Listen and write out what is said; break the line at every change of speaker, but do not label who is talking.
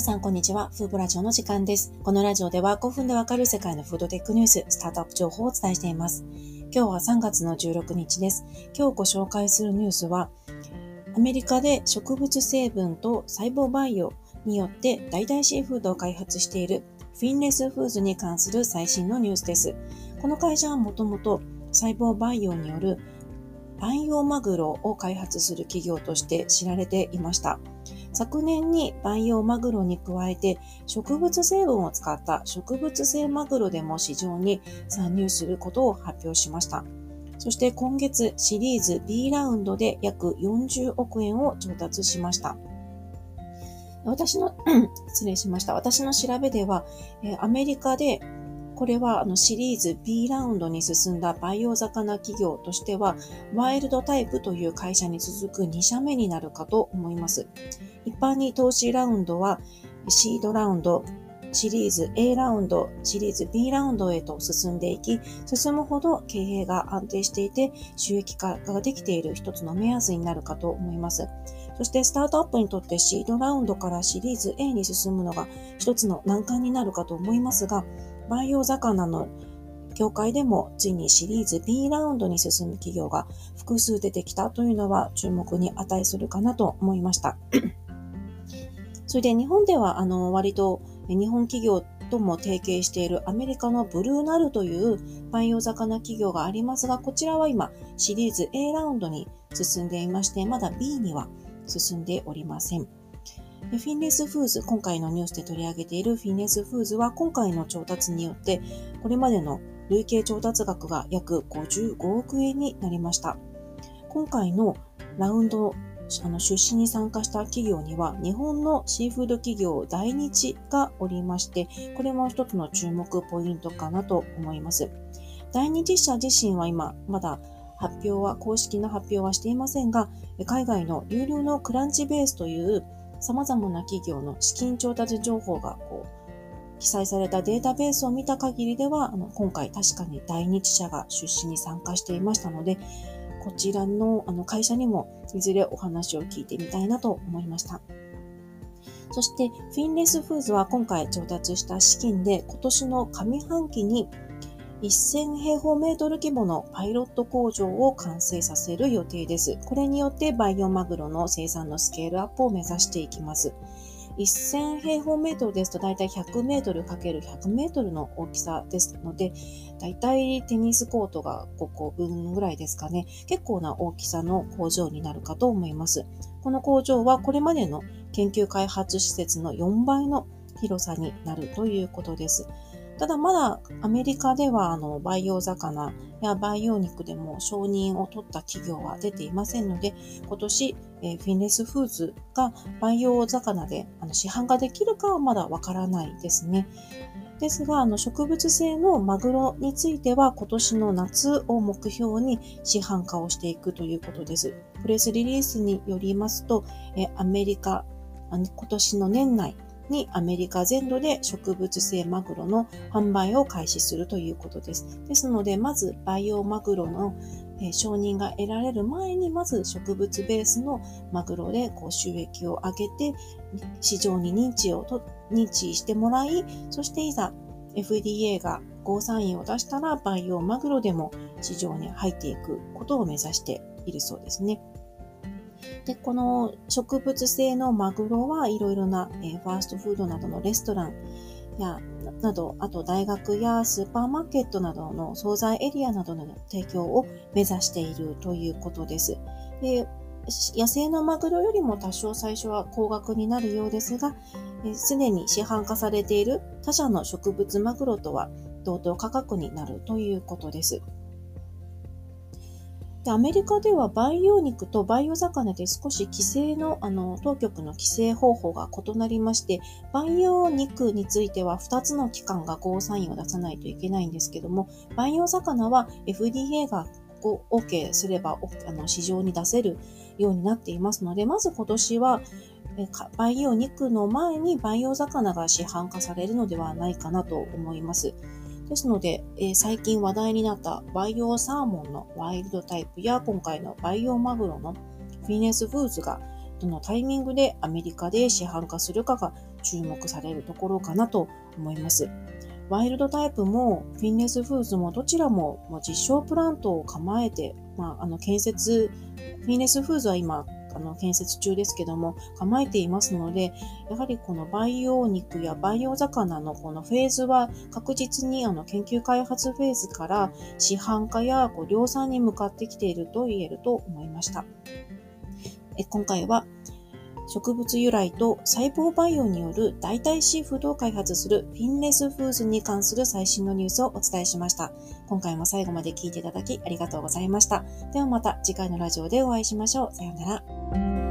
皆さん、こんにちは。フードラジオの時間です。このラジオでは5分でわかる世界のフードテックニュース、スタートアップ情報をお伝えしています。今日は3月の16日です。今日ご紹介するニュースは、アメリカで植物成分と細胞培養によって代替シーフードを開発しているフィンレスフーズに関する最新のニュースです。この会社はもともと細胞培養による培養マグロを開発する企業として知られていました。昨年に培養マグロに加えて植物成分を使った植物性マグロでも市場に参入することを発表しました。そして今月シリーズ B ラウンドで約40億円を調達しました。私の 失礼しました。私の調べでは、アメリカでこれはあのシリーズ B ラウンドに進んだ培養魚企業としては、ワイルドタイプという会社に続く2社目になるかと思います。一般に投資ラウンドはシードラウンド、シリーズ A ラウンド、シリーズ B ラウンドへと進んでいき、進むほど経営が安定していて収益化ができている一つの目安になるかと思います。そしてスタートアップにとってシードラウンドからシリーズ A に進むのが一つの難関になるかと思いますが、培養魚の業界でもついにシリーズ B ラウンドに進む企業が複数出てきたというのは注目に値するかなと思いました。それで日本ではあの割と日本企業とも提携しているアメリカのブルーナルという培養魚企業がありますが、こちらは今シリーズ A ラウンドに進んでいまして、まだ B には進んでおりません。フィンレスフーズ、今回のニュースで取り上げているフィンレスフーズは今回の調達によって、これまでの累計調達額が約55億円になりました。今回のラウンドあの出資に参加した企業には日本のシーフード企業大日がおりまして、これも一つの注目ポイントかなと思います。第日社自身は今まだ発表は、公式な発表はしていませんが、海外の有料のクランチベースという様々な企業の資金調達情報がこう記載されたデータベースを見た限りでは、あの今回確かに大日社が出資に参加していましたので、こちらのあの会社にもいずれお話を聞いてみたいなと思いました。そして、フィンレスフーズは今回調達した資金で今年の上半期に1000平方メートル規模のパイロット工場を完成させる予定です。これによってバイオマグロの生産のスケールアップを目指していきます。1000平方メートルですと大体100メートル ×100 メートルの大きさですので、大体テニスコートが5個分ぐらいですかね。結構な大きさの工場になるかと思います。この工場はこれまでの研究開発施設の4倍の広さになるということです。ただまだアメリカではあの培養魚や培養肉でも承認を取った企業は出ていませんので、今年、え、フィンレスフーズが培養魚であの市販ができるかはまだわからないですね。ですが、あの植物性のマグロについては今年の夏を目標に市販化をしていくということです。プレスリリースによりますと、えアメリカ、今年の年内にアメリカ全土で植物性マグロの販売を開始するということです。ですので、まず培養マグロの承認が得られる前に、まず植物ベースのマグロでこう収益を上げて、市場に認知をと、認知してもらい、そしていざ FDA がゴーサインを出したら培養マグロでも市場に入っていくことを目指しているそうですね。で、この植物性のマグロはいろいろな、えー、ファーストフードなどのレストランや、など、あと大学やスーパーマーケットなどの惣菜エリアなどの提供を目指しているということです。で野生のマグロよりも多少最初は高額になるようですが、すでに市販化されている他社の植物マグロとは同等価格になるということです。アメリカでは培養肉と培養魚で少し規制の、あの、当局の規制方法が異なりまして、培養肉については2つの機関がゴーサインを出さないといけないんですけども、培養魚は FDA が OK すればあの市場に出せるようになっていますので、まず今年は培養肉の前に培養魚が市販化されるのではないかなと思います。ですので、えー、最近話題になった培養サーモンのワイルドタイプや今回の培養マグロのフィネスフーズがどのタイミングでアメリカで市販化するかが注目されるところかなと思います。ワイルドタイプもフィンネスフーズもどちらも実証プラントを構えて、まあ、あの建設、フィンネスフーズは今あの建設中ですけども構えていますのでやはりこの培養肉や培養魚のこのフェーズは確実にあの研究開発フェーズから市販化やこう量産に向かってきていると言えると思いました。え今回は植物由来と細胞培養による代替シーフードを開発するフィンレスフーズに関する最新のニュースをお伝えしました。今回も最後まで聞いていただきありがとうございました。ではまた次回のラジオでお会いしましょう。さようなら。